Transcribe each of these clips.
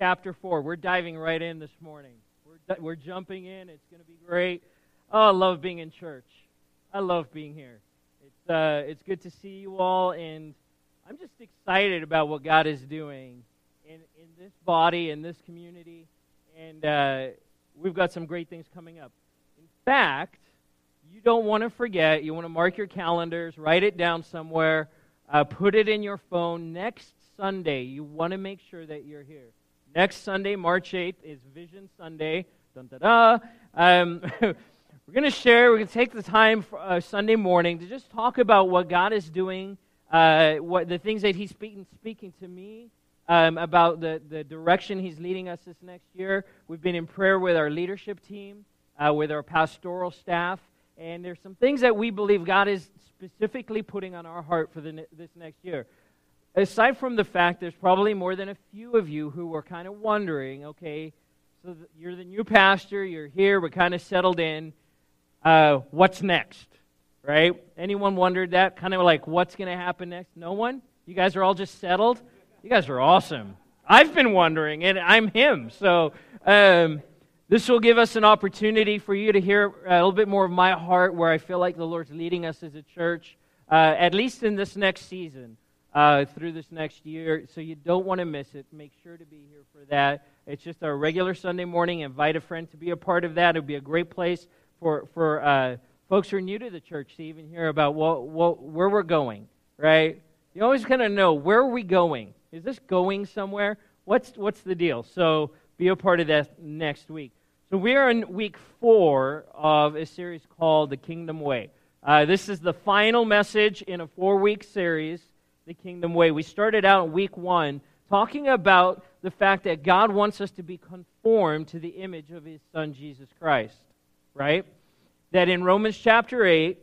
chapter 4. We're diving right in this morning. We're, we're jumping in. It's going to be great. Oh, I love being in church. I love being here. It's, uh, it's good to see you all, and I'm just excited about what God is doing in, in this body, in this community, and uh, we've got some great things coming up. In fact, you don't want to forget, you want to mark your calendars, write it down somewhere, uh, put it in your phone. Next Sunday, you want to make sure that you're here. Next Sunday, March 8th, is Vision Sunday. Dun, da, da. Um, we're going to share, we're going to take the time for, uh, Sunday morning to just talk about what God is doing, uh, what the things that He's speaking, speaking to me um, about the, the direction He's leading us this next year. We've been in prayer with our leadership team, uh, with our pastoral staff, and there's some things that we believe God is specifically putting on our heart for the, this next year. Aside from the fact there's probably more than a few of you who are kind of wondering, okay, so you're the new pastor, you're here, we're kind of settled in. Uh, what's next? Right? Anyone wondered that? Kind of like, what's going to happen next? No one? You guys are all just settled? You guys are awesome. I've been wondering, and I'm him. So um, this will give us an opportunity for you to hear a little bit more of my heart, where I feel like the Lord's leading us as a church, uh, at least in this next season uh, through this next year. So you don't want to miss it. Make sure to be here for that. It's just a regular Sunday morning. Invite a friend to be a part of that. It would be a great place for, for uh, folks who are new to the church to even hear about what, what, where we're going, right? You always kind of know where are we going? Is this going somewhere? What's, what's the deal? So be a part of that next week. So we are in week four of a series called The Kingdom Way. Uh, this is the final message in a four week series the kingdom way. We started out week one talking about the fact that God wants us to be conformed to the image of his son, Jesus Christ, right? That in Romans chapter 8,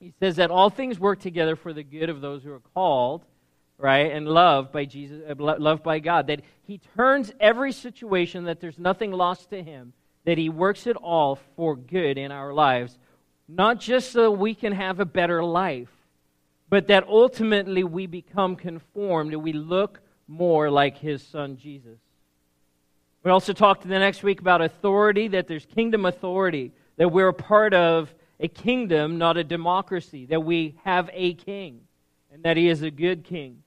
he says that all things work together for the good of those who are called, right, and loved by Jesus, uh, loved by God. That he turns every situation, that there's nothing lost to him, that he works it all for good in our lives, not just so we can have a better life, but that ultimately we become conformed and we look more like his son Jesus. We also talked the next week about authority, that there's kingdom authority, that we're a part of a kingdom, not a democracy, that we have a king, and that he is a good king.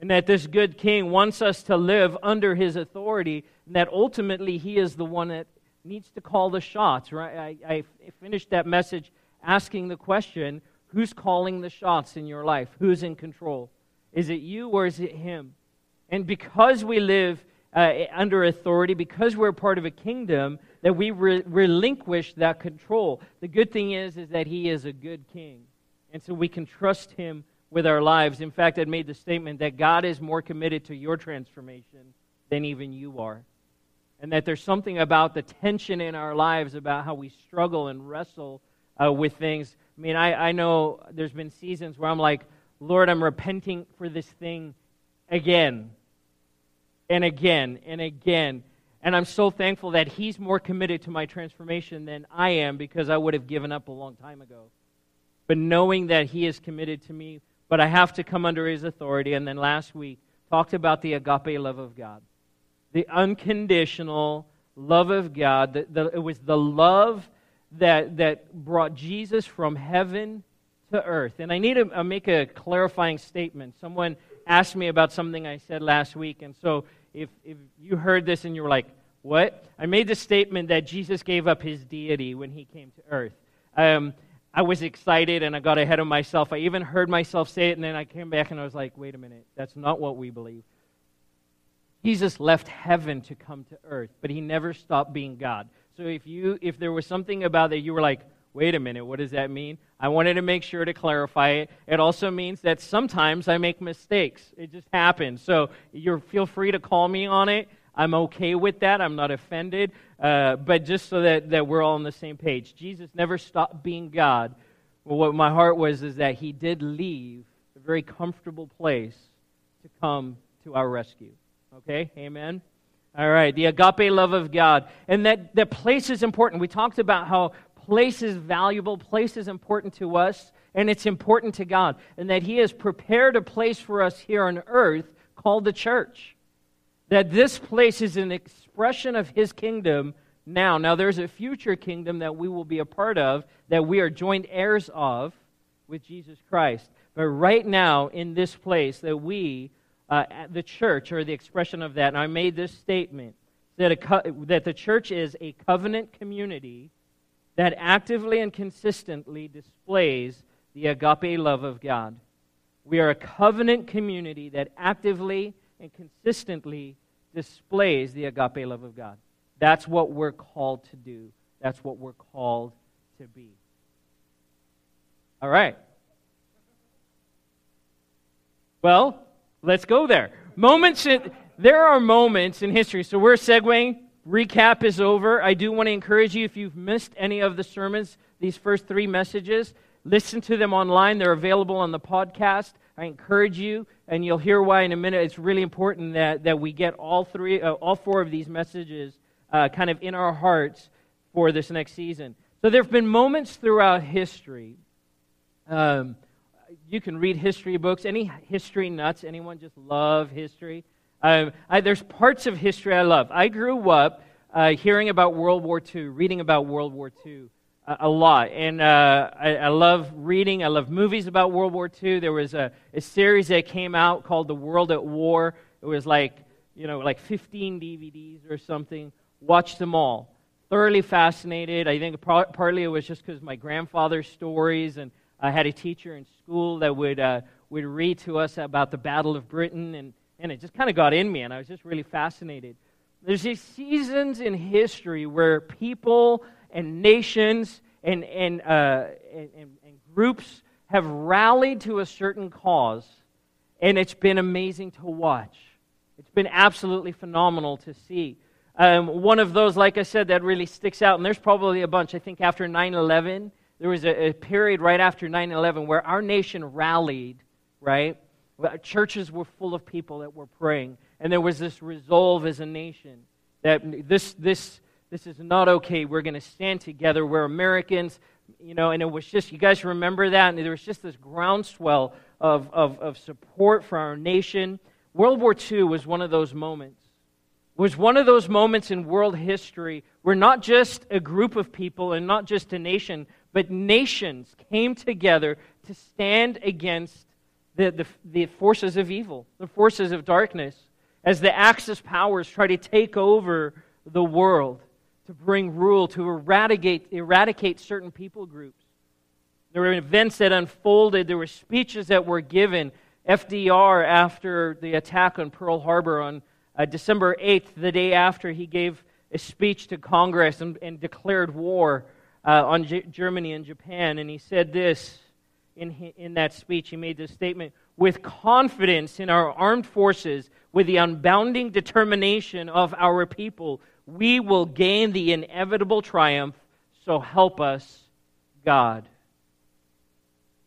And that this good king wants us to live under his authority, and that ultimately he is the one that needs to call the shots, right? I, I finished that message asking the question Who's calling the shots in your life? Who's in control? Is it you or is it him? And because we live uh, under authority, because we're part of a kingdom, that we re- relinquish that control. The good thing is, is that he is a good king. And so we can trust him with our lives. In fact, I made the statement that God is more committed to your transformation than even you are. And that there's something about the tension in our lives about how we struggle and wrestle uh, with things I mean, I, I know there's been seasons where I'm like, Lord, I'm repenting for this thing again and again and again. And I'm so thankful that He's more committed to my transformation than I am because I would have given up a long time ago. But knowing that He is committed to me, but I have to come under His authority. And then last week, talked about the agape love of God, the unconditional love of God. The, the, it was the love that, that brought Jesus from heaven to earth. And I need to uh, make a clarifying statement. Someone asked me about something I said last week. And so if, if you heard this and you were like, what? I made the statement that Jesus gave up his deity when he came to earth. Um, I was excited and I got ahead of myself. I even heard myself say it, and then I came back and I was like, wait a minute, that's not what we believe. Jesus left heaven to come to earth, but he never stopped being God. So if you if there was something about that you were like, wait a minute, what does that mean? I wanted to make sure to clarify it. It also means that sometimes I make mistakes. It just happens. So you feel free to call me on it. I'm okay with that. I'm not offended. Uh, but just so that, that we're all on the same page. Jesus never stopped being God. Well, what my heart was is that he did leave a very comfortable place to come to our rescue. Okay? Amen? All right, the agape love of God. And that, that place is important. We talked about how place is valuable, place is important to us, and it's important to God. And that He has prepared a place for us here on earth called the church. That this place is an expression of his kingdom now. Now, there's a future kingdom that we will be a part of, that we are joint heirs of with Jesus Christ. But right now, in this place, that we, uh, the church, or the expression of that. And I made this statement that, co- that the church is a covenant community that actively and consistently displays the agape love of God. We are a covenant community that actively and consistently displays the agape love of God. That's what we're called to do. That's what we're called to be. All right. Well, let's go there. Moments in, there are moments in history. So we're segueing. Recap is over. I do want to encourage you if you've missed any of the sermons, these first three messages, listen to them online. They're available on the podcast. I encourage you, and you'll hear why in a minute. It's really important that, that we get all three, uh, all four of these messages uh, kind of in our hearts for this next season. So there have been moments throughout history. Um, you can read history books. Any history nuts? Anyone just love history? Um, I, there's parts of history I love. I grew up uh, hearing about World War II, reading about World War II uh, a lot. And uh, I, I, love reading. I love movies about World War II. There was a, a series that came out called The World at War. It was like, you know, like 15 DVDs or something watched them all. Thoroughly fascinated. I think partly it was just because my grandfather's stories, and I had a teacher in school that would, uh, would read to us about the Battle of Britain, and, and it just kind of got in me, and I was just really fascinated. There's these seasons in history where people and nations and, and, uh, and, and, groups have rallied to a certain cause, and it's been amazing to watch. It's been absolutely phenomenal to see. Um, one of those, like I said, that really sticks out, and there's probably a bunch. I think after 9 11, there was a, a period right after 9 11 where our nation rallied, right? Churches were full of people that were praying, and there was this resolve as a nation that this, this, this is not okay. We're going to stand together. We're Americans, you know, and it was just, you guys remember that? And there was just this groundswell of, of, of support for our nation. World War II was one of those moments It was one of those moments in world history where not just a group of people and not just a nation, but nations came together to stand against the, the, the, forces of evil, the forces of darkness, as the Axis powers try to take over the world, to bring rule, to eradicate, eradicate certain people groups. There were events that unfolded, there were speeches that were given. FDR, after the attack on Pearl Harbor on uh, December 8th, the day after he gave a speech to Congress and, and declared war uh, on G- Germany and Japan. And he said this in, in that speech. He made this statement with confidence in our armed forces, with the unbounding determination of our people, we will gain the inevitable triumph. So help us, God.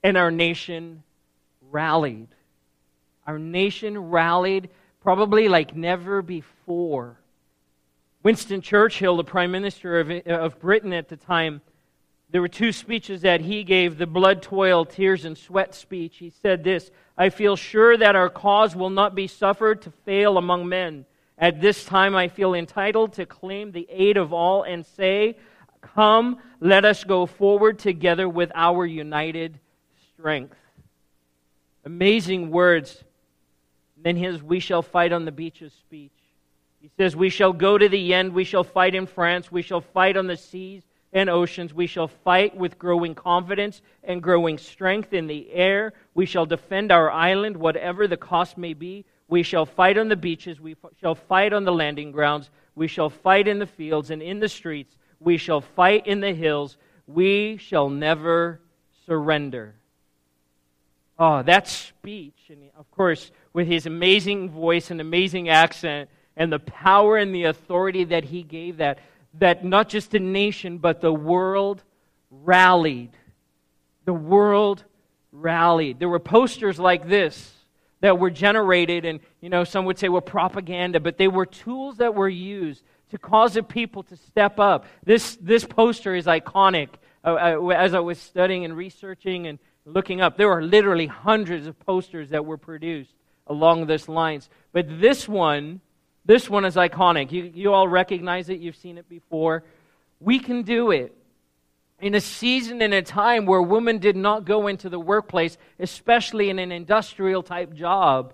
And our nation rallied. Our nation rallied probably like never before. Winston Churchill, the Prime Minister of, of Britain at the time, there were two speeches that he gave the blood, toil, tears, and sweat speech. He said this I feel sure that our cause will not be suffered to fail among men. At this time, I feel entitled to claim the aid of all and say, Come, let us go forward together with our united strength. Amazing words then his We shall fight on the beaches speech. He says, We shall go to the end. We shall fight in France. We shall fight on the seas and oceans. We shall fight with growing confidence and growing strength in the air. We shall defend our island, whatever the cost may be. We shall fight on the beaches. We shall fight on the landing grounds. We shall fight in the fields and in the streets. We shall fight in the hills. We shall never surrender. Oh, that speech, and of course, with his amazing voice and amazing accent, and the power and the authority that he gave that, that not just a nation, but the world rallied. The world rallied. There were posters like this that were generated, and you know, some would say were propaganda, but they were tools that were used to cause the people to step up. This, this poster is iconic. Uh, uh, as I was studying and researching and looking up, there are literally hundreds of posters that were produced along this lines. But this one This one is iconic. You, you all recognize it, you've seen it before. We can do it. In a season and a time where women did not go into the workplace, especially in an industrial type job,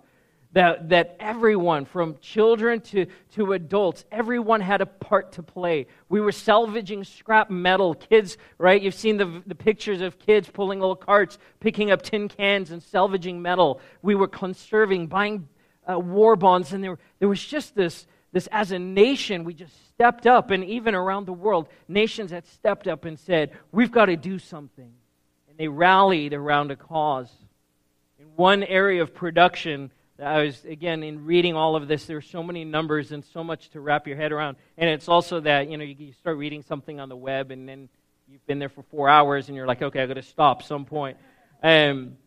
that, that everyone, from children to, to adults, everyone had a part to play. We were salvaging scrap metal. Kids, right? You've seen the, the pictures of kids pulling little carts, picking up tin cans and salvaging metal. We were conserving, buying uh, war bonds, and there, there was just this, this, as a nation, we just stepped up, and even around the world, nations had stepped up and said, We've got to do something. And they rallied around a cause. In one area of production, I was, again, in reading all of this, there's so many numbers and so much to wrap your head around. And it's also that, you know, you, you start reading something on the web and then you've been there for four hours and you're like, okay, I've got to stop some point. Um,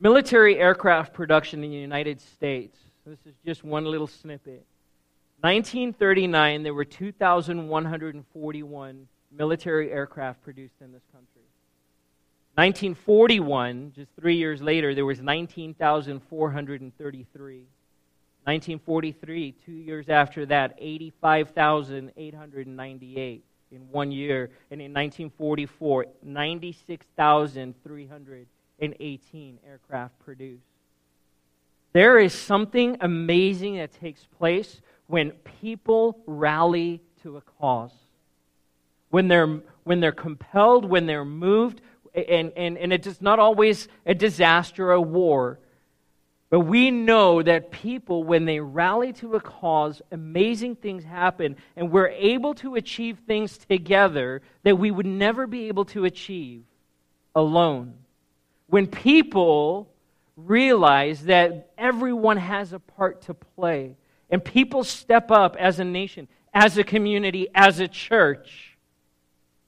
military aircraft production in the United States. This is just one little snippet. 1939, there were 2,141 military aircraft produced in this country. 1941, just three years later, there was 19,433. 1943, two years after that, 85,898 in one year. And in 1944, 96,318 aircraft produced. There is something amazing that takes place when people rally to a cause. When they're, when they're compelled, when they're moved, and, and, and it is not always a disaster, a war. But we know that people, when they rally to a cause, amazing things happen, and we're able to achieve things together that we would never be able to achieve alone. When people realize that everyone has a part to play, and people step up as a nation, as a community, as a church,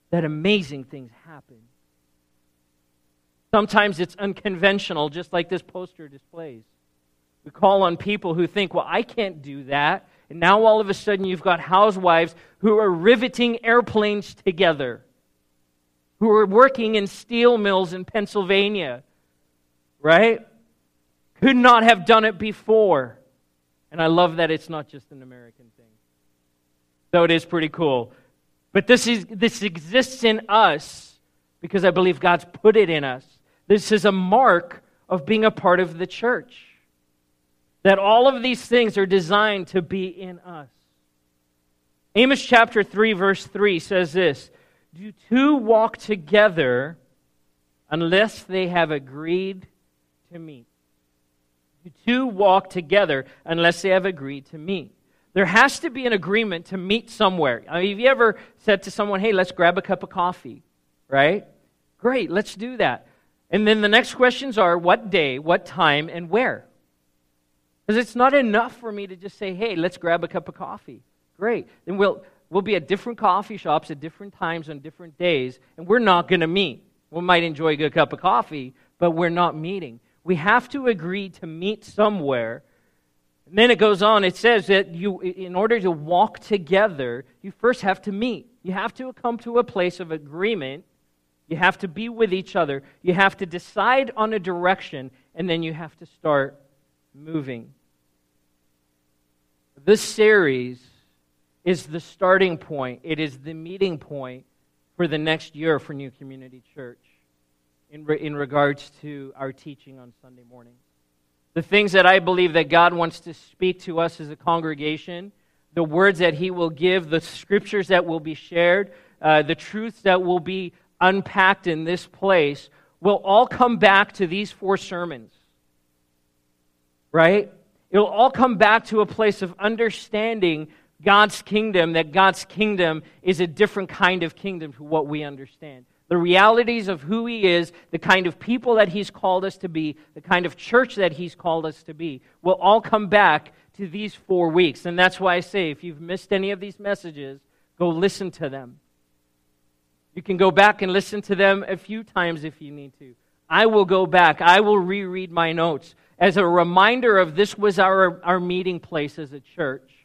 that amazing things happen. Sometimes it's unconventional, just like this poster displays. We call on people who think, well, I can't do that. And now all of a sudden you've got housewives who are riveting airplanes together, who are working in steel mills in Pennsylvania, right? Could not have done it before. And I love that it's not just an American thing, though it is pretty cool. But this, is, this exists in us because I believe God's put it in us. This is a mark of being a part of the church. That all of these things are designed to be in us. Amos chapter 3, verse 3 says this Do two walk together unless they have agreed to meet? Do two walk together unless they have agreed to meet? There has to be an agreement to meet somewhere. I mean, have you ever said to someone, hey, let's grab a cup of coffee? Right? Great, let's do that. And then the next questions are what day, what time, and where? Because it's not enough for me to just say, hey, let's grab a cup of coffee. Great. Then we'll, we'll be at different coffee shops at different times on different days, and we're not going to meet. We might enjoy a good cup of coffee, but we're not meeting. We have to agree to meet somewhere. And then it goes on, it says that you, in order to walk together, you first have to meet. You have to come to a place of agreement you have to be with each other. You have to decide on a direction, and then you have to start moving. This series is the starting point, it is the meeting point for the next year for New Community Church in, re- in regards to our teaching on Sunday morning. The things that I believe that God wants to speak to us as a congregation, the words that He will give, the scriptures that will be shared, uh, the truths that will be unpacked in this place will all come back to these four sermons. Right? It'll all come back to a place of understanding God's kingdom, that God's kingdom is a different kind of kingdom to what we understand. The realities of who He is, the kind of people that He's called us to be, the kind of church that He's called us to be, will all come back to these four weeks. And that's why I say if you've missed any of these messages, go listen to them. You can go back and listen to them a few times if you need to. I will go back. I will reread my notes as a reminder of this was our, our meeting place as a church.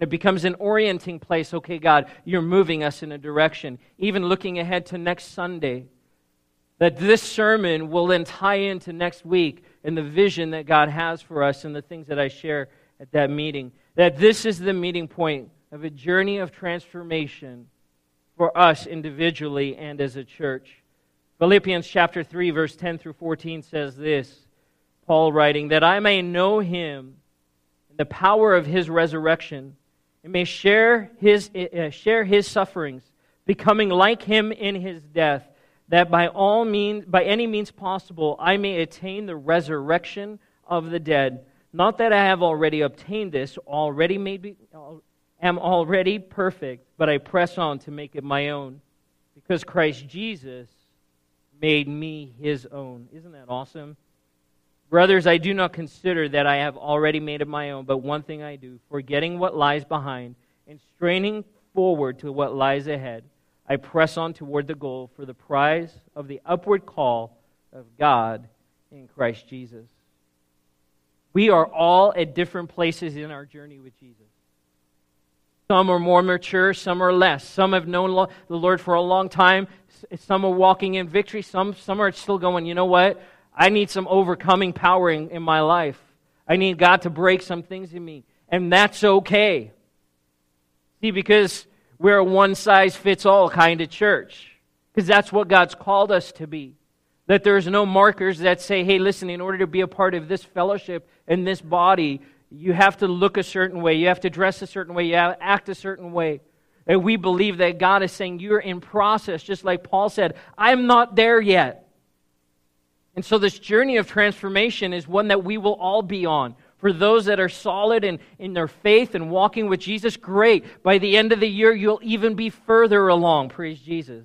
And it becomes an orienting place. Okay, God, you're moving us in a direction. Even looking ahead to next Sunday, that this sermon will then tie into next week and the vision that God has for us and the things that I share at that meeting. that this is the meeting point of a journey of transformation for us individually and as a church. Philippians chapter 3 verse 10 through 14 says this, Paul writing that I may know him the power of his resurrection and may share his uh, share his sufferings becoming like him in his death that by all means by any means possible I may attain the resurrection of the dead not that I have already obtained this already made am already perfect but I press on to make it my own because Christ Jesus made me his own. Isn't that awesome? Brothers, I do not consider that I have already made it my own, but one thing I do, forgetting what lies behind and straining forward to what lies ahead, I press on toward the goal for the prize of the upward call of God in Christ Jesus. We are all at different places in our journey with Jesus. Some are more mature, some are less. Some have known the Lord for a long time, some are walking in victory, some, some are still going, you know what? I need some overcoming power in, in my life. I need God to break some things in me. And that's okay. See, because we're a one size fits all kind of church. Because that's what God's called us to be. That there's no markers that say, hey, listen, in order to be a part of this fellowship and this body, you have to look a certain way, you have to dress a certain way, you have to act a certain way. And we believe that God is saying, You're in process, just like Paul said, I'm not there yet. And so, this journey of transformation is one that we will all be on. For those that are solid in, in their faith and walking with Jesus, great. By the end of the year, you'll even be further along. Praise Jesus.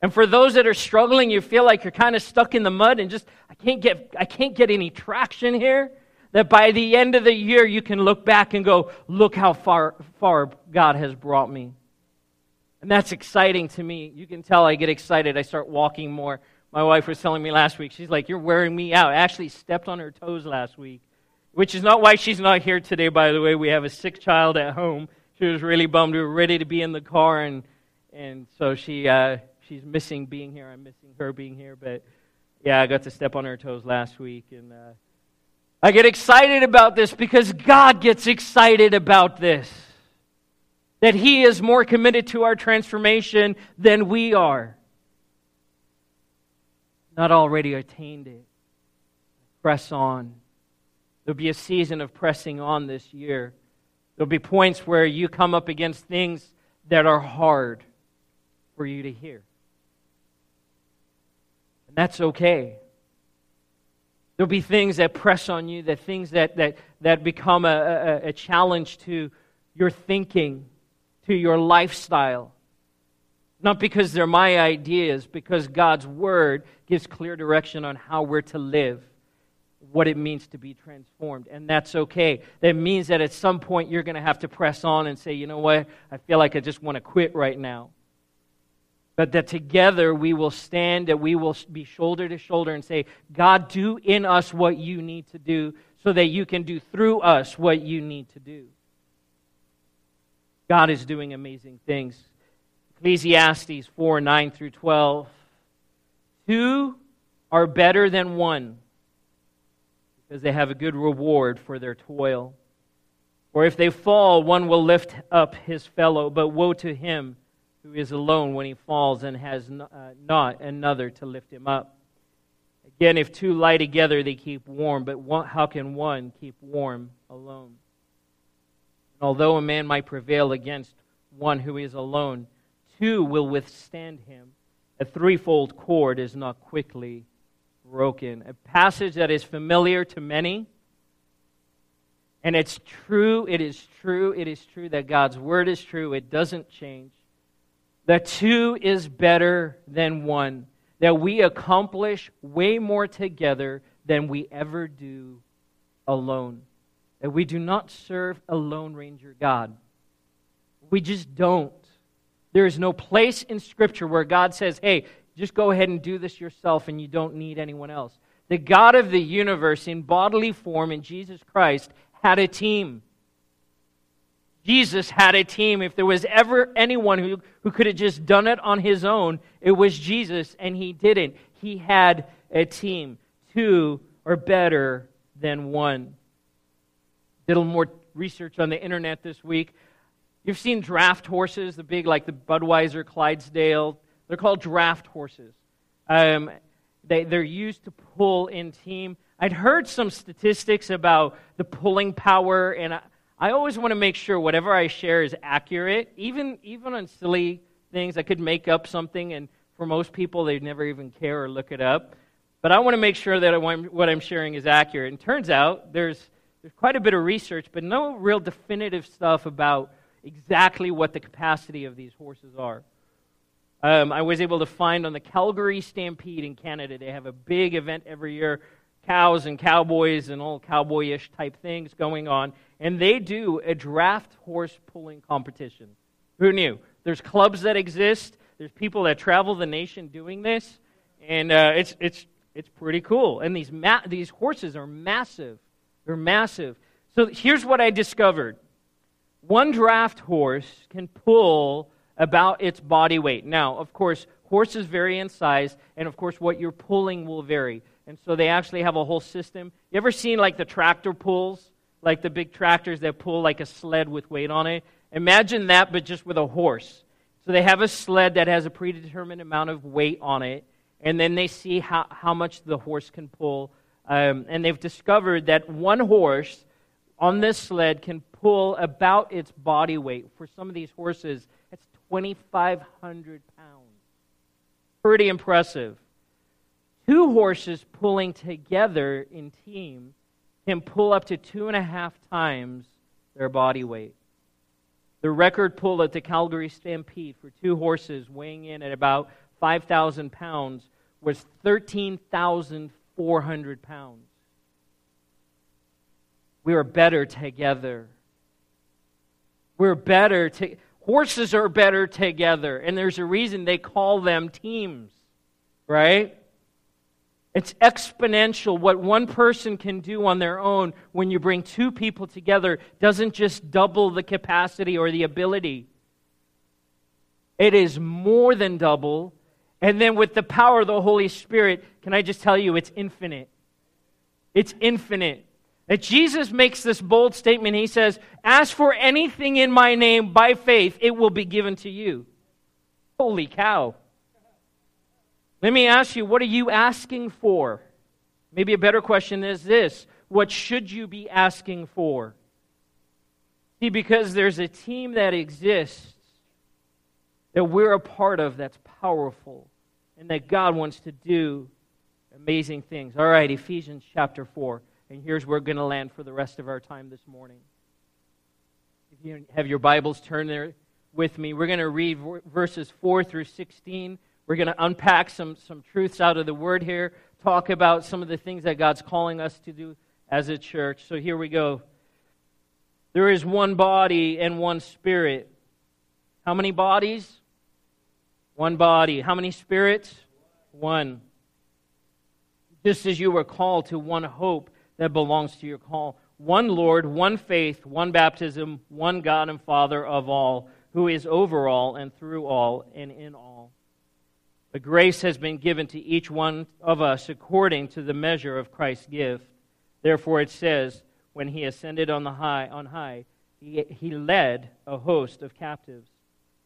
And for those that are struggling, you feel like you're kind of stuck in the mud and just, I can't get, I can't get any traction here that by the end of the year you can look back and go, look how far, far God has brought me. And that's exciting to me. You can tell I get excited. I start walking more. My wife was telling me last week, she's like, You're wearing me out. I actually stepped on her toes last week, which is not why she's not here today, by the way. We have a sick child at home. She was really bummed. We were ready to be in the car, and, and so she, uh, she's missing being here. I'm missing her being here. But yeah, I got to step on her toes last week, and uh, I get excited about this because God gets excited about this. That He is more committed to our transformation than we are. Not already attained it. Press on. There'll be a season of pressing on this year. There'll be points where you come up against things that are hard for you to hear. And that's okay. There'll be things that press on you, that things that, that, that become a, a, a challenge to your thinking, to your lifestyle. Not because they're my ideas, because God's Word gives clear direction on how we're to live, what it means to be transformed. And that's okay. That means that at some point you're going to have to press on and say, you know what, I feel like I just want to quit right now but that together we will stand, that we will be shoulder to shoulder and say, God, do in us what you need to do so that you can do through us what you need to do. God is doing amazing things. Ecclesiastes 4 9 through 12. Two are better than one because they have a good reward for their toil. Or if they fall, one will lift up his fellow, but woe to him who is alone when he falls and has uh, not another to lift him up. Again, if two lie together, they keep warm, but how can one keep warm alone? And although a man might prevail against one who is alone, two will withstand him. A threefold cord is not quickly broken. A passage that is familiar to many. And it's true, it is true, it is true that God's word is true. It doesn't change that two is better than one, that we accomplish way more together than we ever do alone. That we do not serve a Lone Ranger God. We just don't. There is no place in Scripture where God says, hey, just go ahead and do this yourself and you don't need anyone else. The God of the universe in bodily form in Jesus Christ had a team. Jesus had a team. If there was ever anyone who, who could have just done it on his own, it was Jesus, and he didn't. He had a team. Two are better than one. Did a little more research on the internet this week. You've seen draft horses, the big, like the Budweiser, Clydesdale. They're called draft horses. Um, they, they're used to pull in team. I'd heard some statistics about the pulling power, and I, I always want to make sure whatever I share is accurate, even, even on silly things. I could make up something, and for most people, they'd never even care or look it up. But I want to make sure that what I'm sharing is accurate. And turns out there's, there's quite a bit of research, but no real definitive stuff about exactly what the capacity of these horses are. Um, I was able to find on the Calgary Stampede in Canada, they have a big event every year cows and cowboys and all cowboyish type things going on. And they do a draft horse pulling competition. Who knew? There's clubs that exist, there's people that travel the nation doing this. And uh, it's, it's, it's pretty cool. And these, ma- these horses are massive. They're massive. So here's what I discovered one draft horse can pull about its body weight. Now, of course, horses vary in size, and of course, what you're pulling will vary. And so they actually have a whole system. You ever seen like the tractor pulls? Like the big tractors that pull like a sled with weight on it? Imagine that, but just with a horse. So they have a sled that has a predetermined amount of weight on it, and then they see how, how much the horse can pull. Um, and they've discovered that one horse on this sled can pull about its body weight. For some of these horses, that's 2,500 pounds. Pretty impressive. Two horses pulling together in team can pull up to two and a half times their body weight. The record pull at the Calgary Stampede for two horses weighing in at about 5,000 pounds was 13,400 pounds. We are better together. We're better to horses are better together and there's a reason they call them teams, right? It's exponential. What one person can do on their own when you bring two people together doesn't just double the capacity or the ability, it is more than double. And then with the power of the Holy Spirit, can I just tell you, it's infinite. It's infinite. That Jesus makes this bold statement. He says, Ask for anything in my name by faith, it will be given to you. Holy cow. Let me ask you, what are you asking for? Maybe a better question is this What should you be asking for? See, because there's a team that exists that we're a part of that's powerful and that God wants to do amazing things. All right, Ephesians chapter 4. And here's where we're going to land for the rest of our time this morning. If you have your Bibles, turn there with me. We're going to read verses 4 through 16. We're going to unpack some, some truths out of the Word here, talk about some of the things that God's calling us to do as a church. So here we go. There is one body and one spirit. How many bodies? One body. How many spirits? One. Just as you were called to one hope that belongs to your call. One Lord, one faith, one baptism, one God and Father of all, who is over all and through all and in all. The grace has been given to each one of us according to the measure of Christ's gift. Therefore it says, when he ascended on the high on high, he, he led a host of captives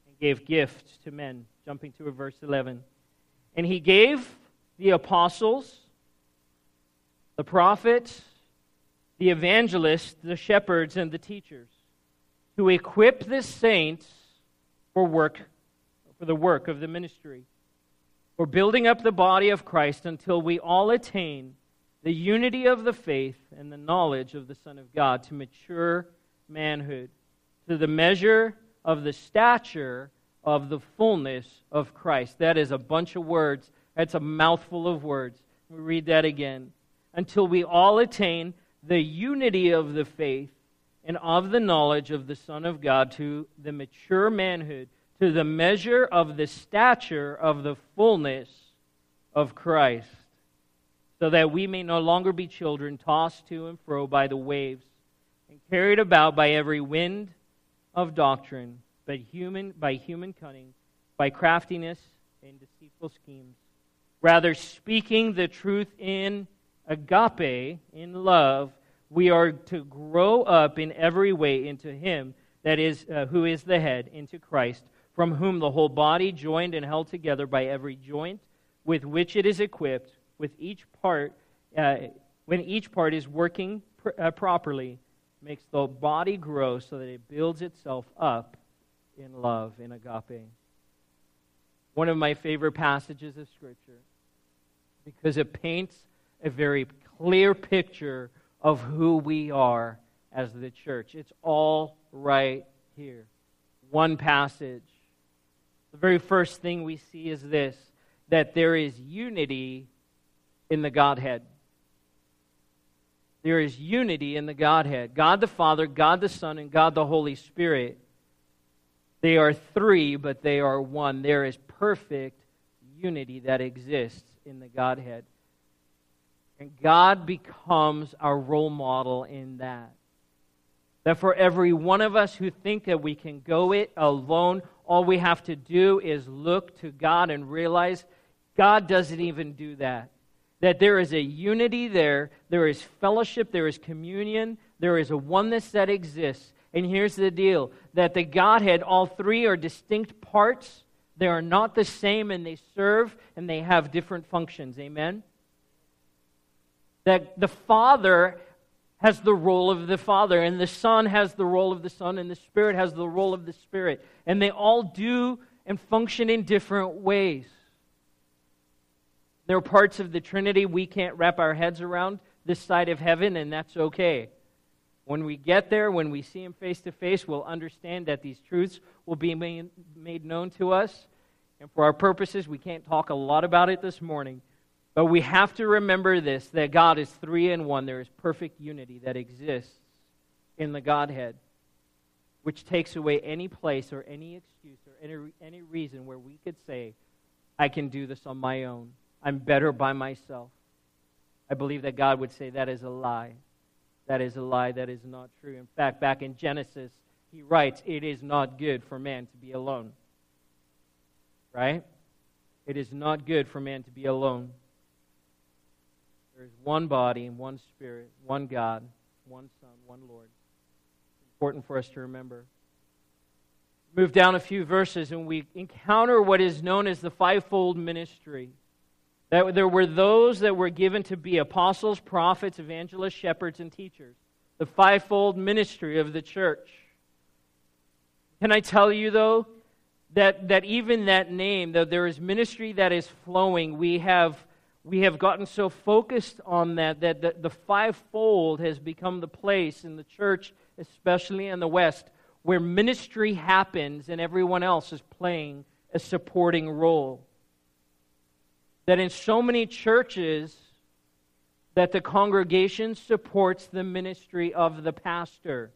and gave gifts to men. Jumping to verse 11. And he gave the apostles, the prophets, the evangelists, the shepherds, and the teachers to equip the saints for work for the work of the ministry for building up the body of Christ until we all attain the unity of the faith and the knowledge of the Son of God to mature manhood, to the measure of the stature of the fullness of Christ. That is a bunch of words. That's a mouthful of words. We read that again. Until we all attain the unity of the faith and of the knowledge of the Son of God to the mature manhood to the measure of the stature of the fullness of Christ, so that we may no longer be children tossed to and fro by the waves and carried about by every wind of doctrine, but human by human cunning, by craftiness and deceitful schemes. Rather, speaking the truth in agape, in love, we are to grow up in every way into Him that is, uh, who is the head, into Christ, from whom the whole body, joined and held together by every joint with which it is equipped, with each part, uh, when each part is working pr- uh, properly, makes the body grow so that it builds itself up in love, in agape. One of my favorite passages of Scripture because it paints a very clear picture of who we are as the church. It's all right here. One passage. The very first thing we see is this that there is unity in the Godhead. There is unity in the Godhead God the Father, God the Son, and God the Holy Spirit. They are three, but they are one. There is perfect unity that exists in the Godhead. And God becomes our role model in that. That for every one of us who think that we can go it alone, all we have to do is look to God and realize God doesn't even do that. That there is a unity there, there is fellowship, there is communion, there is a oneness that exists. And here's the deal that the Godhead, all three are distinct parts. They are not the same, and they serve and they have different functions. Amen? That the Father has the role of the Father, and the Son has the role of the Son, and the Spirit has the role of the Spirit. And they all do and function in different ways. There are parts of the Trinity we can't wrap our heads around this side of heaven, and that's okay. When we get there, when we see Him face to face, we'll understand that these truths will be made known to us. And for our purposes, we can't talk a lot about it this morning. But we have to remember this that God is three in one. There is perfect unity that exists in the Godhead, which takes away any place or any excuse or any, any reason where we could say, I can do this on my own. I'm better by myself. I believe that God would say that is a lie. That is a lie. That is not true. In fact, back in Genesis, he writes, It is not good for man to be alone. Right? It is not good for man to be alone. There is one body and one spirit, one God, one Son, one Lord. It's important for us to remember. Move down a few verses and we encounter what is known as the fivefold ministry. That there were those that were given to be apostles, prophets, evangelists, shepherds, and teachers. The fivefold ministry of the church. Can I tell you, though, that, that even that name, though there is ministry that is flowing, we have we have gotten so focused on that that the, the fivefold has become the place in the church, especially in the West, where ministry happens and everyone else is playing a supporting role. That in so many churches, that the congregation supports the ministry of the pastor.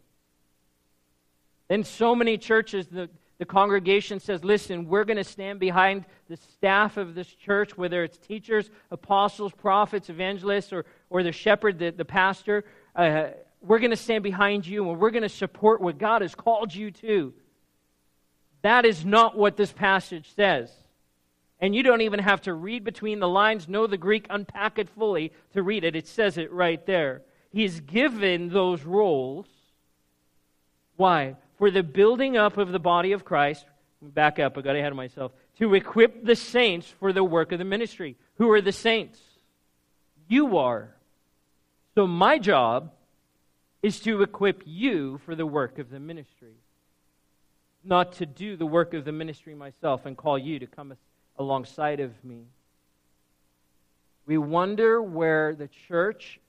In so many churches, the, the congregation says, listen, we're going to stand behind the staff of this church, whether it's teachers, apostles, prophets, evangelists, or, or the shepherd, the, the pastor. Uh, we're going to stand behind you and we're going to support what God has called you to. That is not what this passage says. And you don't even have to read between the lines, know the Greek, unpack it fully to read it. It says it right there. He's given those roles. Why? For the building up of the body of Christ. Back up, I got ahead of myself. To equip the saints for the work of the ministry. Who are the saints? You are. So my job is to equip you for the work of the ministry. Not to do the work of the ministry myself and call you to come alongside of me. We wonder where the church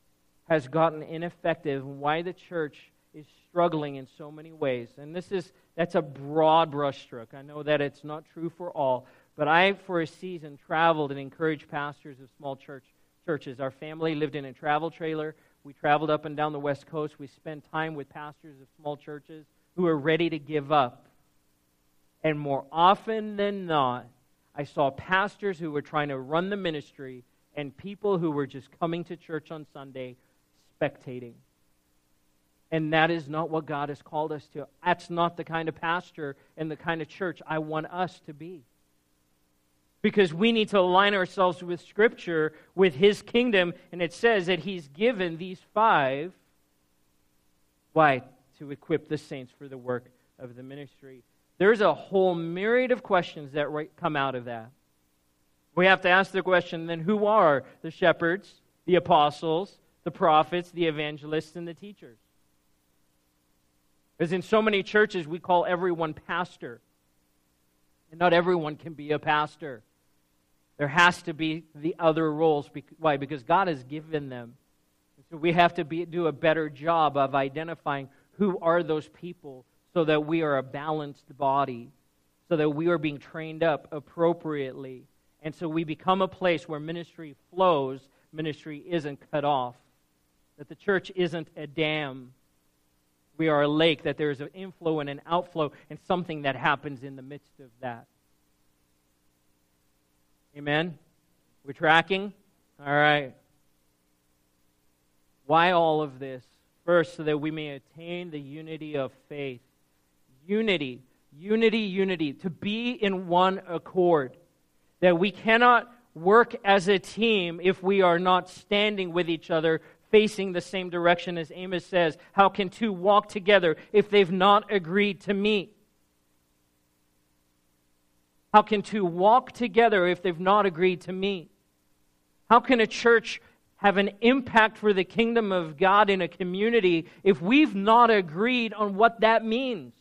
has gotten ineffective and why the church is struggling in so many ways. And this is that's a broad brushstroke. I know that it's not true for all, but I for a season traveled and encouraged pastors of small church churches. Our family lived in a travel trailer. We traveled up and down the West Coast. We spent time with pastors of small churches who are ready to give up. And more often than not, I saw pastors who were trying to run the ministry and people who were just coming to church on Sunday spectating. And that is not what God has called us to. That's not the kind of pastor and the kind of church I want us to be. Because we need to align ourselves with Scripture, with His kingdom, and it says that He's given these five Why? To equip the saints for the work of the ministry. There's a whole myriad of questions that come out of that. We have to ask the question then who are the shepherds, the apostles, the prophets, the evangelists, and the teachers? Because in so many churches, we call everyone pastor. And not everyone can be a pastor. There has to be the other roles. Why? Because God has given them. So we have to be, do a better job of identifying who are those people so that we are a balanced body, so that we are being trained up appropriately. And so we become a place where ministry flows, ministry isn't cut off, that the church isn't a dam. We are a lake, that there is an inflow and an outflow, and something that happens in the midst of that. Amen? We're tracking? All right. Why all of this? First, so that we may attain the unity of faith. Unity, unity, unity. To be in one accord. That we cannot work as a team if we are not standing with each other, facing the same direction as Amos says. How can two walk together if they've not agreed to meet? How can two walk together if they've not agreed to meet? How can a church have an impact for the kingdom of God in a community if we've not agreed on what that means?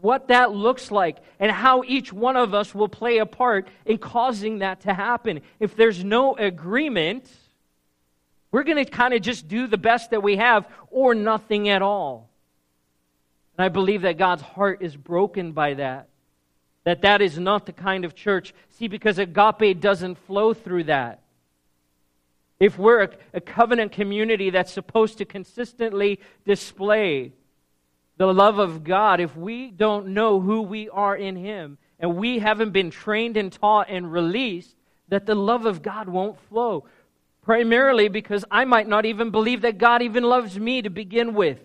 What that looks like, and how each one of us will play a part in causing that to happen. If there's no agreement, we're going to kind of just do the best that we have or nothing at all. And I believe that God's heart is broken by that. That that is not the kind of church. See, because agape doesn't flow through that. If we're a, a covenant community that's supposed to consistently display the love of God, if we don't know who we are in Him and we haven't been trained and taught and released, that the love of God won't flow. Primarily because I might not even believe that God even loves me to begin with.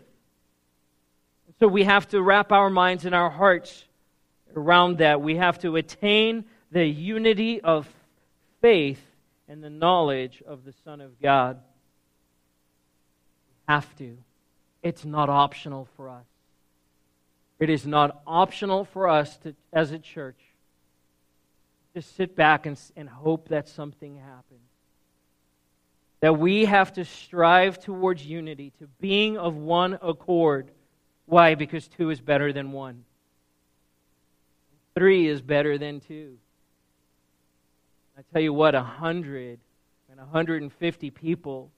So we have to wrap our minds and our hearts around that. We have to attain the unity of faith and the knowledge of the Son of God. We have to. It's not optional for us. It is not optional for us to, as a church, just sit back and, and hope that something happens. That we have to strive towards unity, to being of one accord. Why? Because two is better than one. Three is better than two. I tell you what, a hundred and a hundred and fifty people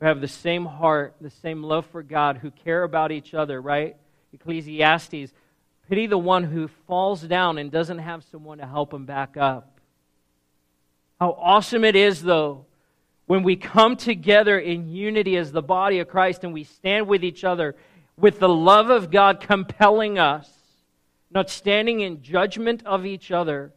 who have the same heart, the same love for God, who care about each other, right? Ecclesiastes, pity the one who falls down and doesn't have someone to help him back up. How awesome it is, though, when we come together in unity as the body of Christ and we stand with each other with the love of God compelling us not standing in judgment of each other,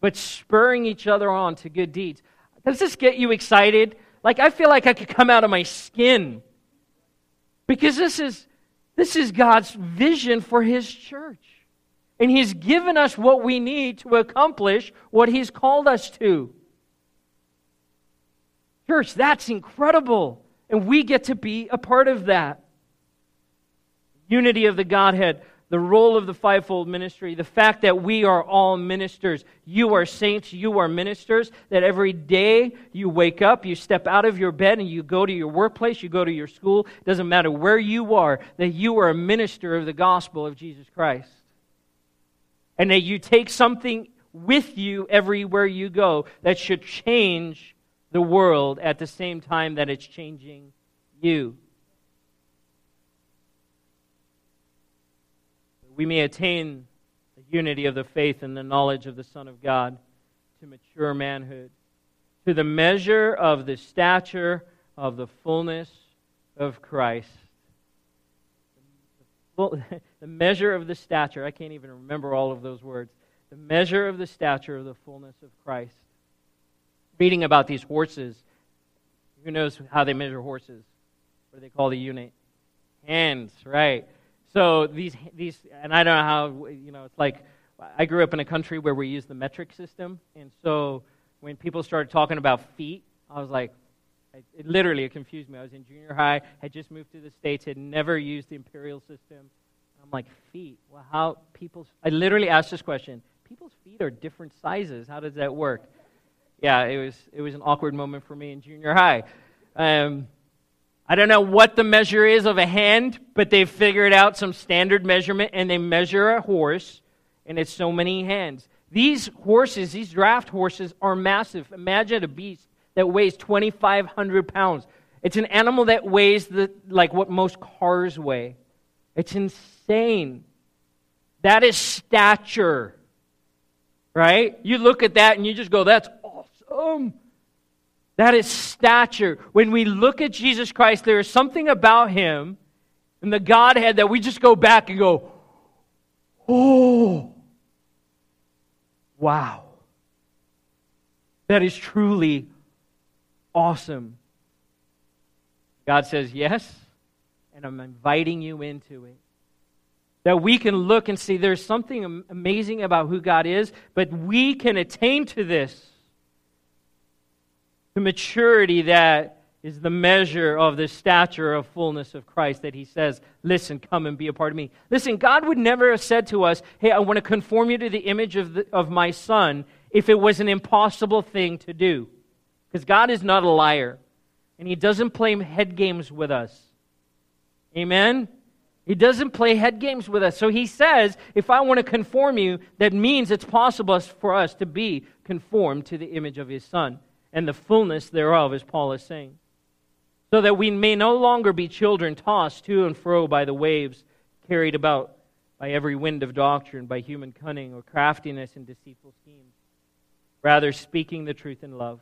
but spurring each other on to good deeds. Does this get you excited? Like, I feel like I could come out of my skin. Because this is, this is God's vision for His church. And He's given us what we need to accomplish what He's called us to. Church, that's incredible. And we get to be a part of that. Unity of the Godhead the role of the fivefold ministry, the fact that we are all ministers. You are saints, you are ministers, that every day you wake up, you step out of your bed, and you go to your workplace, you go to your school, doesn't matter where you are, that you are a minister of the gospel of Jesus Christ. And that you take something with you everywhere you go that should change the world at the same time that it's changing you. we may attain the unity of the faith and the knowledge of the Son of God to mature manhood, to the measure of the stature of the fullness of Christ. The measure of the stature, I can't even remember all of those words. The measure of the stature of the fullness of Christ. Reading about these horses, who knows how they measure horses? What do they call the unit? Hands, right? So these these and I don't know how you know it's like I grew up in a country where we use the metric system, and so when people started talking about feet, I was like, It, it literally it confused me. I was in junior high, had just moved to the States, had never used the imperial system. I'm like, feet? Well, how people's. I literally asked this question people's feet are different sizes. How does that work? Yeah, it was, it was an awkward moment for me in junior high. Um, I don't know what the measure is of a hand, but they've figured out some standard measurement and they measure a horse, and it's so many hands. These horses, these draft horses, are massive. Imagine a beast that weighs 2,500 pounds. It's an animal that weighs the, like what most cars weigh. It's insane. That is stature. Right? You look at that and you just go, that's awesome. That is stature. When we look at Jesus Christ, there is something about him and the Godhead that we just go back and go, oh, wow. That is truly awesome. God says, yes, and I'm inviting you into it. That we can look and see there's something amazing about who God is, but we can attain to this to maturity that is the measure of the stature of fullness of Christ that he says, Listen, come and be a part of me. Listen, God would never have said to us, Hey, I want to conform you to the image of, the, of my son if it was an impossible thing to do. Because God is not a liar, and he doesn't play head games with us. Amen? He doesn't play head games with us. So he says, If I want to conform you, that means it's possible for us to be conformed to the image of his son and the fullness thereof, as Paul is saying. So that we may no longer be children tossed to and fro by the waves, carried about by every wind of doctrine, by human cunning or craftiness and deceitful schemes. Rather, speaking the truth in love.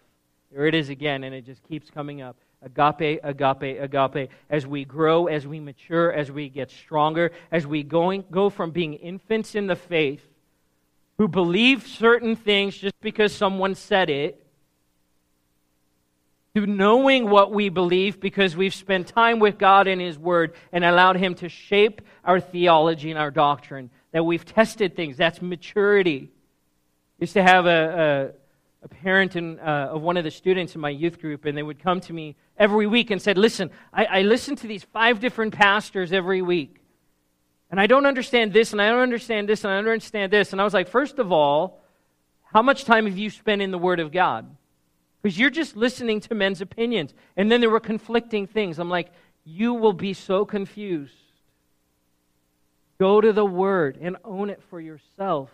There it is again, and it just keeps coming up. Agape, agape, agape. As we grow, as we mature, as we get stronger, as we going, go from being infants in the faith who believe certain things just because someone said it to knowing what we believe because we've spent time with God in His Word and allowed Him to shape our theology and our doctrine. That we've tested things. That's maturity. I used to have a, a, a parent in, uh, of one of the students in my youth group, and they would come to me every week and said, Listen, I, I listen to these five different pastors every week. And I don't understand this, and I don't understand this, and I don't understand this. And I was like, First of all, how much time have you spent in the Word of God? Because you're just listening to men's opinions. And then there were conflicting things. I'm like, you will be so confused. Go to the Word and own it for yourself.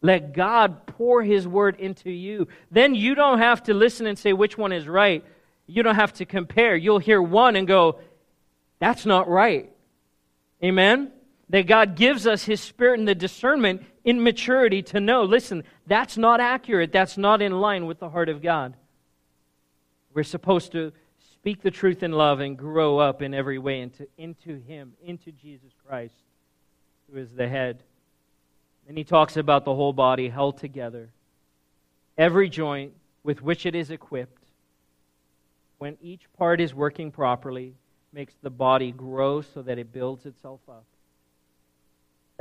Let God pour His Word into you. Then you don't have to listen and say which one is right. You don't have to compare. You'll hear one and go, that's not right. Amen? That God gives us His Spirit and the discernment in maturity to know listen, that's not accurate. That's not in line with the heart of God. We're supposed to speak the truth in love and grow up in every way into, into Him, into Jesus Christ, who is the head. And he talks about the whole body held together, every joint with which it is equipped, when each part is working properly, makes the body grow so that it builds itself up.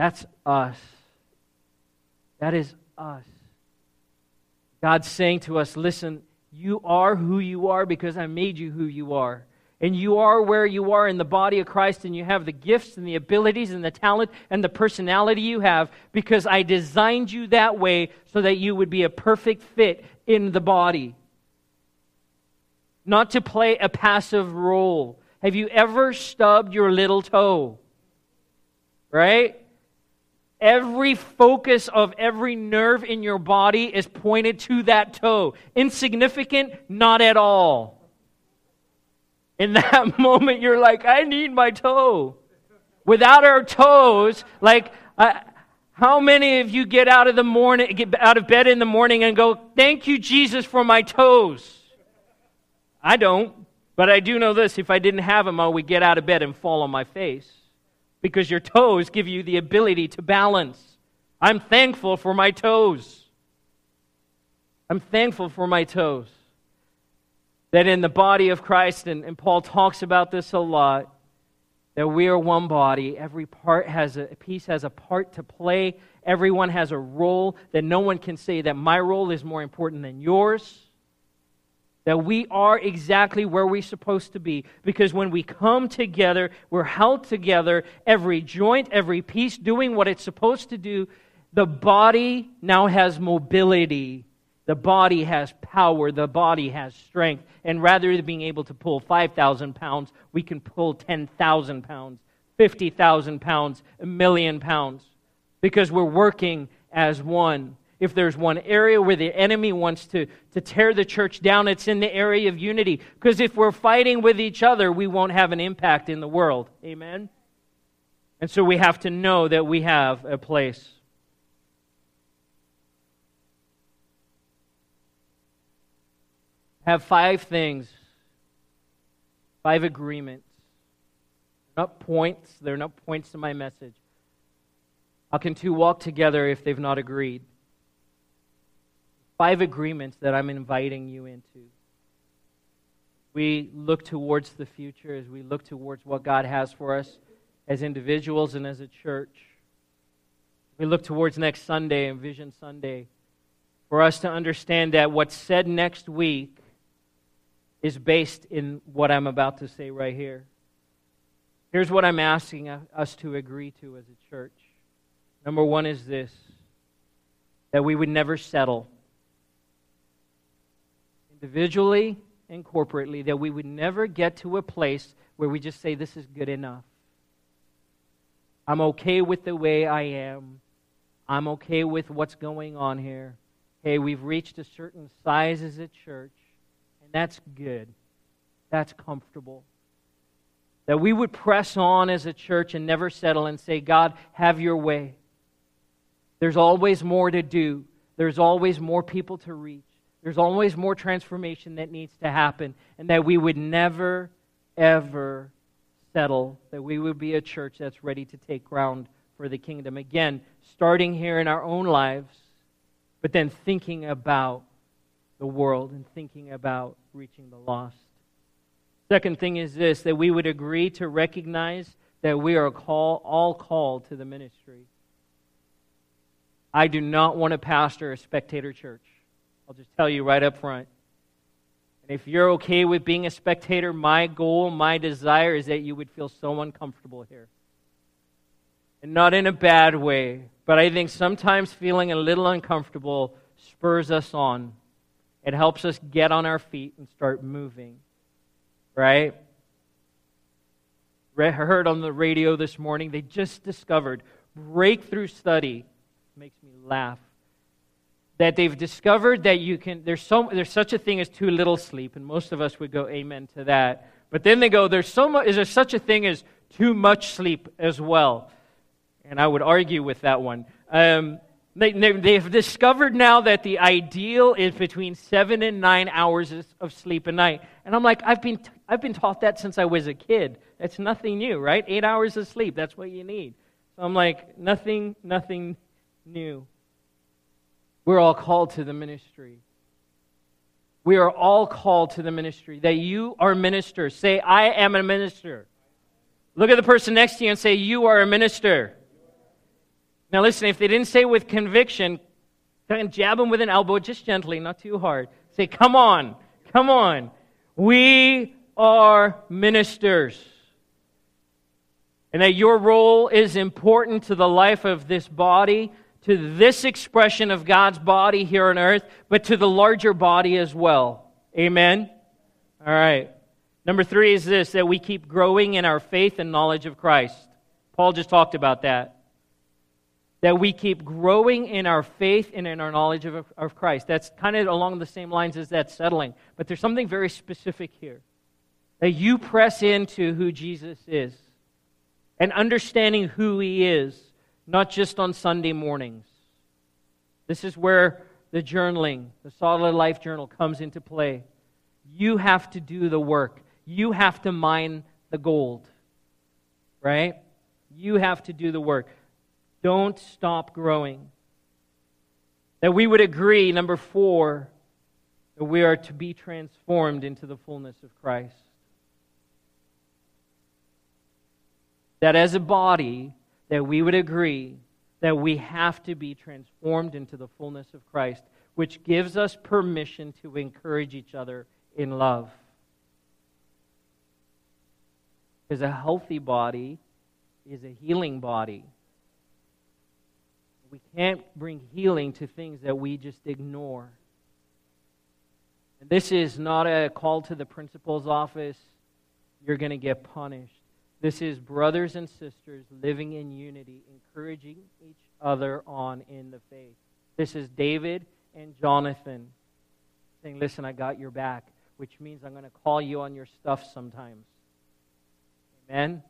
That's us. That is us. God's saying to us, listen, you are who you are because I made you who you are. And you are where you are in the body of Christ, and you have the gifts and the abilities and the talent and the personality you have because I designed you that way so that you would be a perfect fit in the body. Not to play a passive role. Have you ever stubbed your little toe? Right? Every focus of every nerve in your body is pointed to that toe. Insignificant? Not at all. In that moment, you're like, I need my toe. Without our toes, like, uh, how many of you get out of the morning, get out of bed in the morning and go, "Thank you, Jesus, for my toes"? I don't, but I do know this: if I didn't have them, I would get out of bed and fall on my face because your toes give you the ability to balance. I'm thankful for my toes. I'm thankful for my toes. That in the body of Christ, and, and Paul talks about this a lot, that we are one body. Every part has a, a piece has a part to play. Everyone has a role that no one can say that my role is more important than yours. That we are exactly where we're supposed to be. Because when we come together, we're held together, every joint, every piece doing what it's supposed to do. The body now has mobility. The body has power. The body has strength. And rather than being able to pull 5,000 pounds, we can pull 10,000 pounds, 50,000 pounds, a million pounds. Because we're working as one if there's one area where the enemy wants to, to tear the church down, it's in the area of unity. Because if we're fighting with each other, we won't have an impact in the world. Amen? And so we have to know that we have a place. Have five things, five agreements. Not points, they're not points to my message. How can two walk together if they've not agreed? Five agreements that I'm inviting you into. We look towards the future as we look towards what God has for us as individuals and as a church. We look towards next Sunday and Vision Sunday for us to understand that what's said next week is based in what I'm about to say right here. Here's what I'm asking us to agree to as a church. Number one is this that we would never settle individually and corporately, that we would never get to a place where we just say, This is good enough. I'm okay with the way I am. I'm okay with what's going on here. Hey, we've reached a certain size as a church, and that's good. That's comfortable. That we would press on as a church and never settle and say, God, have your way. There's always more to do, there's always more people to reach. There's always more transformation that needs to happen, and that we would never, ever settle, that we would be a church that's ready to take ground for the kingdom. Again, starting here in our own lives, but then thinking about the world and thinking about reaching the lost. Second thing is this that we would agree to recognize that we are call, all called to the ministry. I do not want to pastor a spectator church. I'll just tell you right up front. And if you're okay with being a spectator, my goal, my desire is that you would feel so uncomfortable here. And not in a bad way, but I think sometimes feeling a little uncomfortable spurs us on. It helps us get on our feet and start moving. Right? I heard on the radio this morning they just discovered breakthrough study makes me laugh that they've discovered that you can there's so there's such a thing as too little sleep and most of us would go amen to that. But then they go there's so much is there such a thing as too much sleep as well? And i would argue with that one. Um, they, they've discovered now that the ideal is between seven and nine hours of sleep a night. And i'm like i've been i've been taught that since i was a kid. That's nothing new right? Eight hours of sleep that's what you need. So i'm like nothing nothing new we're all called to the ministry. We are all called to the ministry. That you are ministers. Say, I am a minister. Look at the person next to you and say, You are a minister. Now, listen, if they didn't say with conviction, jab them with an elbow just gently, not too hard. Say, Come on, come on. We are ministers. And that your role is important to the life of this body to this expression of God's body here on earth, but to the larger body as well. Amen? All right. Number three is this that we keep growing in our faith and knowledge of Christ. Paul just talked about that. That we keep growing in our faith and in our knowledge of, of Christ. That's kind of along the same lines as that settling. But there's something very specific here. That you press into who Jesus is and understanding who he is not just on Sunday mornings. This is where the journaling, the solid life journal, comes into play. You have to do the work, you have to mine the gold, right? You have to do the work. Don't stop growing. That we would agree, number four, that we are to be transformed into the fullness of Christ. That as a body, that we would agree that we have to be transformed into the fullness of Christ, which gives us permission to encourage each other in love. Because a healthy body is a healing body. We can't bring healing to things that we just ignore. And this is not a call to the principal's office. You're going to get punished. This is brothers and sisters living in unity, encouraging each other on in the faith. This is David and Jonathan saying, Listen, I got your back, which means I'm going to call you on your stuff sometimes. Amen?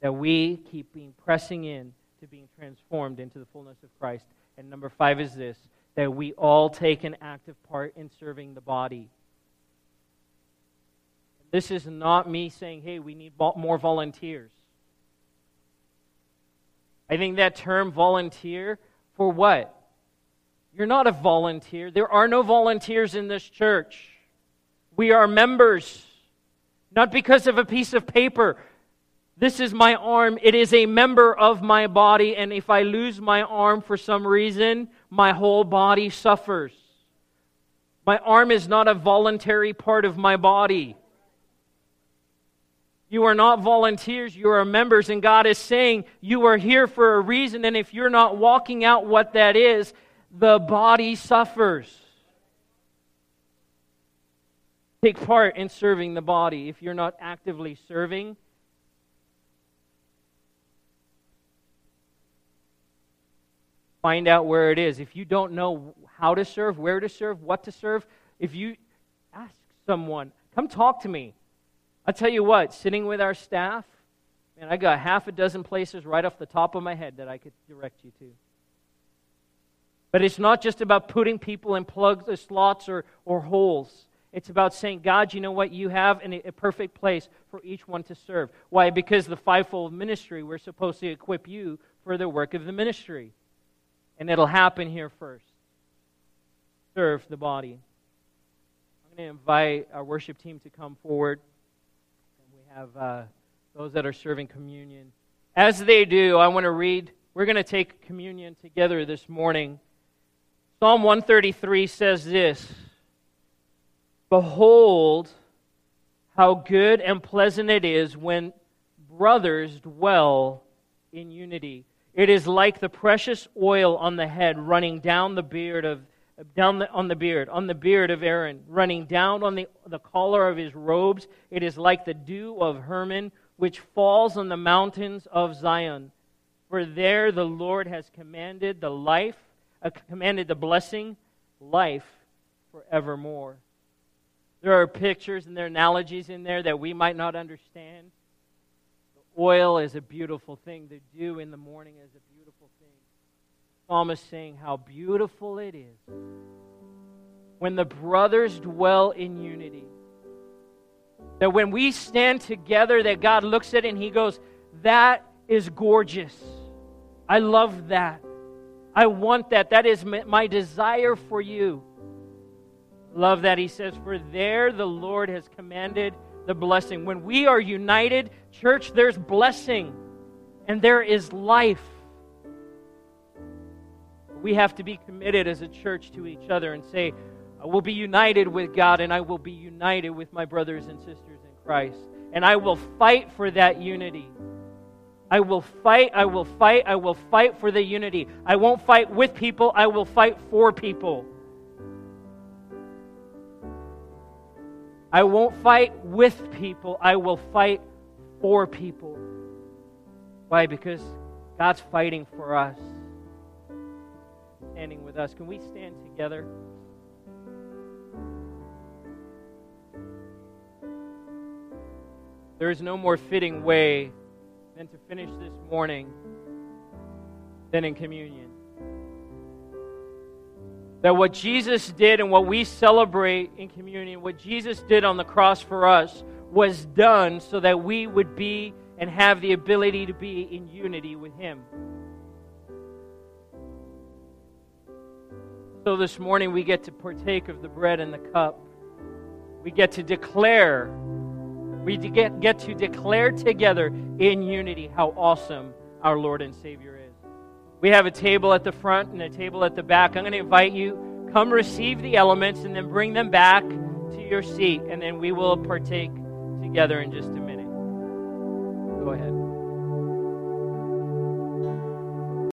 That we keep being pressing in to being transformed into the fullness of Christ. And number five is this that we all take an active part in serving the body. This is not me saying, hey, we need more volunteers. I think that term volunteer for what? You're not a volunteer. There are no volunteers in this church. We are members, not because of a piece of paper. This is my arm. It is a member of my body, and if I lose my arm for some reason, my whole body suffers. My arm is not a voluntary part of my body. You are not volunteers, you are members, and God is saying you are here for a reason, and if you're not walking out what that is, the body suffers. Take part in serving the body. If you're not actively serving, find out where it is. If you don't know how to serve, where to serve, what to serve, if you ask someone, come talk to me. I'll tell you what, sitting with our staff, man, I got half a dozen places right off the top of my head that I could direct you to. But it's not just about putting people in plugs, or uh, slots, or, or holes. It's about saying, God, you know what? You have a, a perfect place for each one to serve. Why? Because the fivefold ministry, we're supposed to equip you for the work of the ministry. And it'll happen here first. Serve the body. I'm going to invite our worship team to come forward have uh, those that are serving communion. As they do, I want to read, we're going to take communion together this morning. Psalm 133 says this Behold, how good and pleasant it is when brothers dwell in unity. It is like the precious oil on the head running down the beard of down the, on the beard, on the beard of Aaron, running down on the, the collar of his robes. It is like the dew of Hermon, which falls on the mountains of Zion. For there the Lord has commanded the life, uh, commanded the blessing, life forevermore. There are pictures and there are analogies in there that we might not understand. The oil is a beautiful thing. The dew in the morning is a beautiful thing psalmist saying how beautiful it is when the brothers dwell in unity. That when we stand together, that God looks at it and He goes, That is gorgeous. I love that. I want that. That is my desire for you. Love that He says, For there the Lord has commanded the blessing. When we are united, church, there's blessing and there is life we have to be committed as a church to each other and say, I will be united with God and I will be united with my brothers and sisters in Christ. And I will fight for that unity. I will fight, I will fight, I will fight for the unity. I won't fight with people, I will fight for people. I won't fight with people, I will fight for people. Why? Because God's fighting for us standing with us. Can we stand together? There is no more fitting way than to finish this morning than in communion. That what Jesus did and what we celebrate in communion, what Jesus did on the cross for us, was done so that we would be and have the ability to be in unity with Him. So this morning we get to partake of the bread and the cup. We get to declare, we get, get to declare together in unity how awesome our Lord and Savior is. We have a table at the front and a table at the back. I'm going to invite you, come receive the elements and then bring them back to your seat, and then we will partake together in just a minute. Go ahead.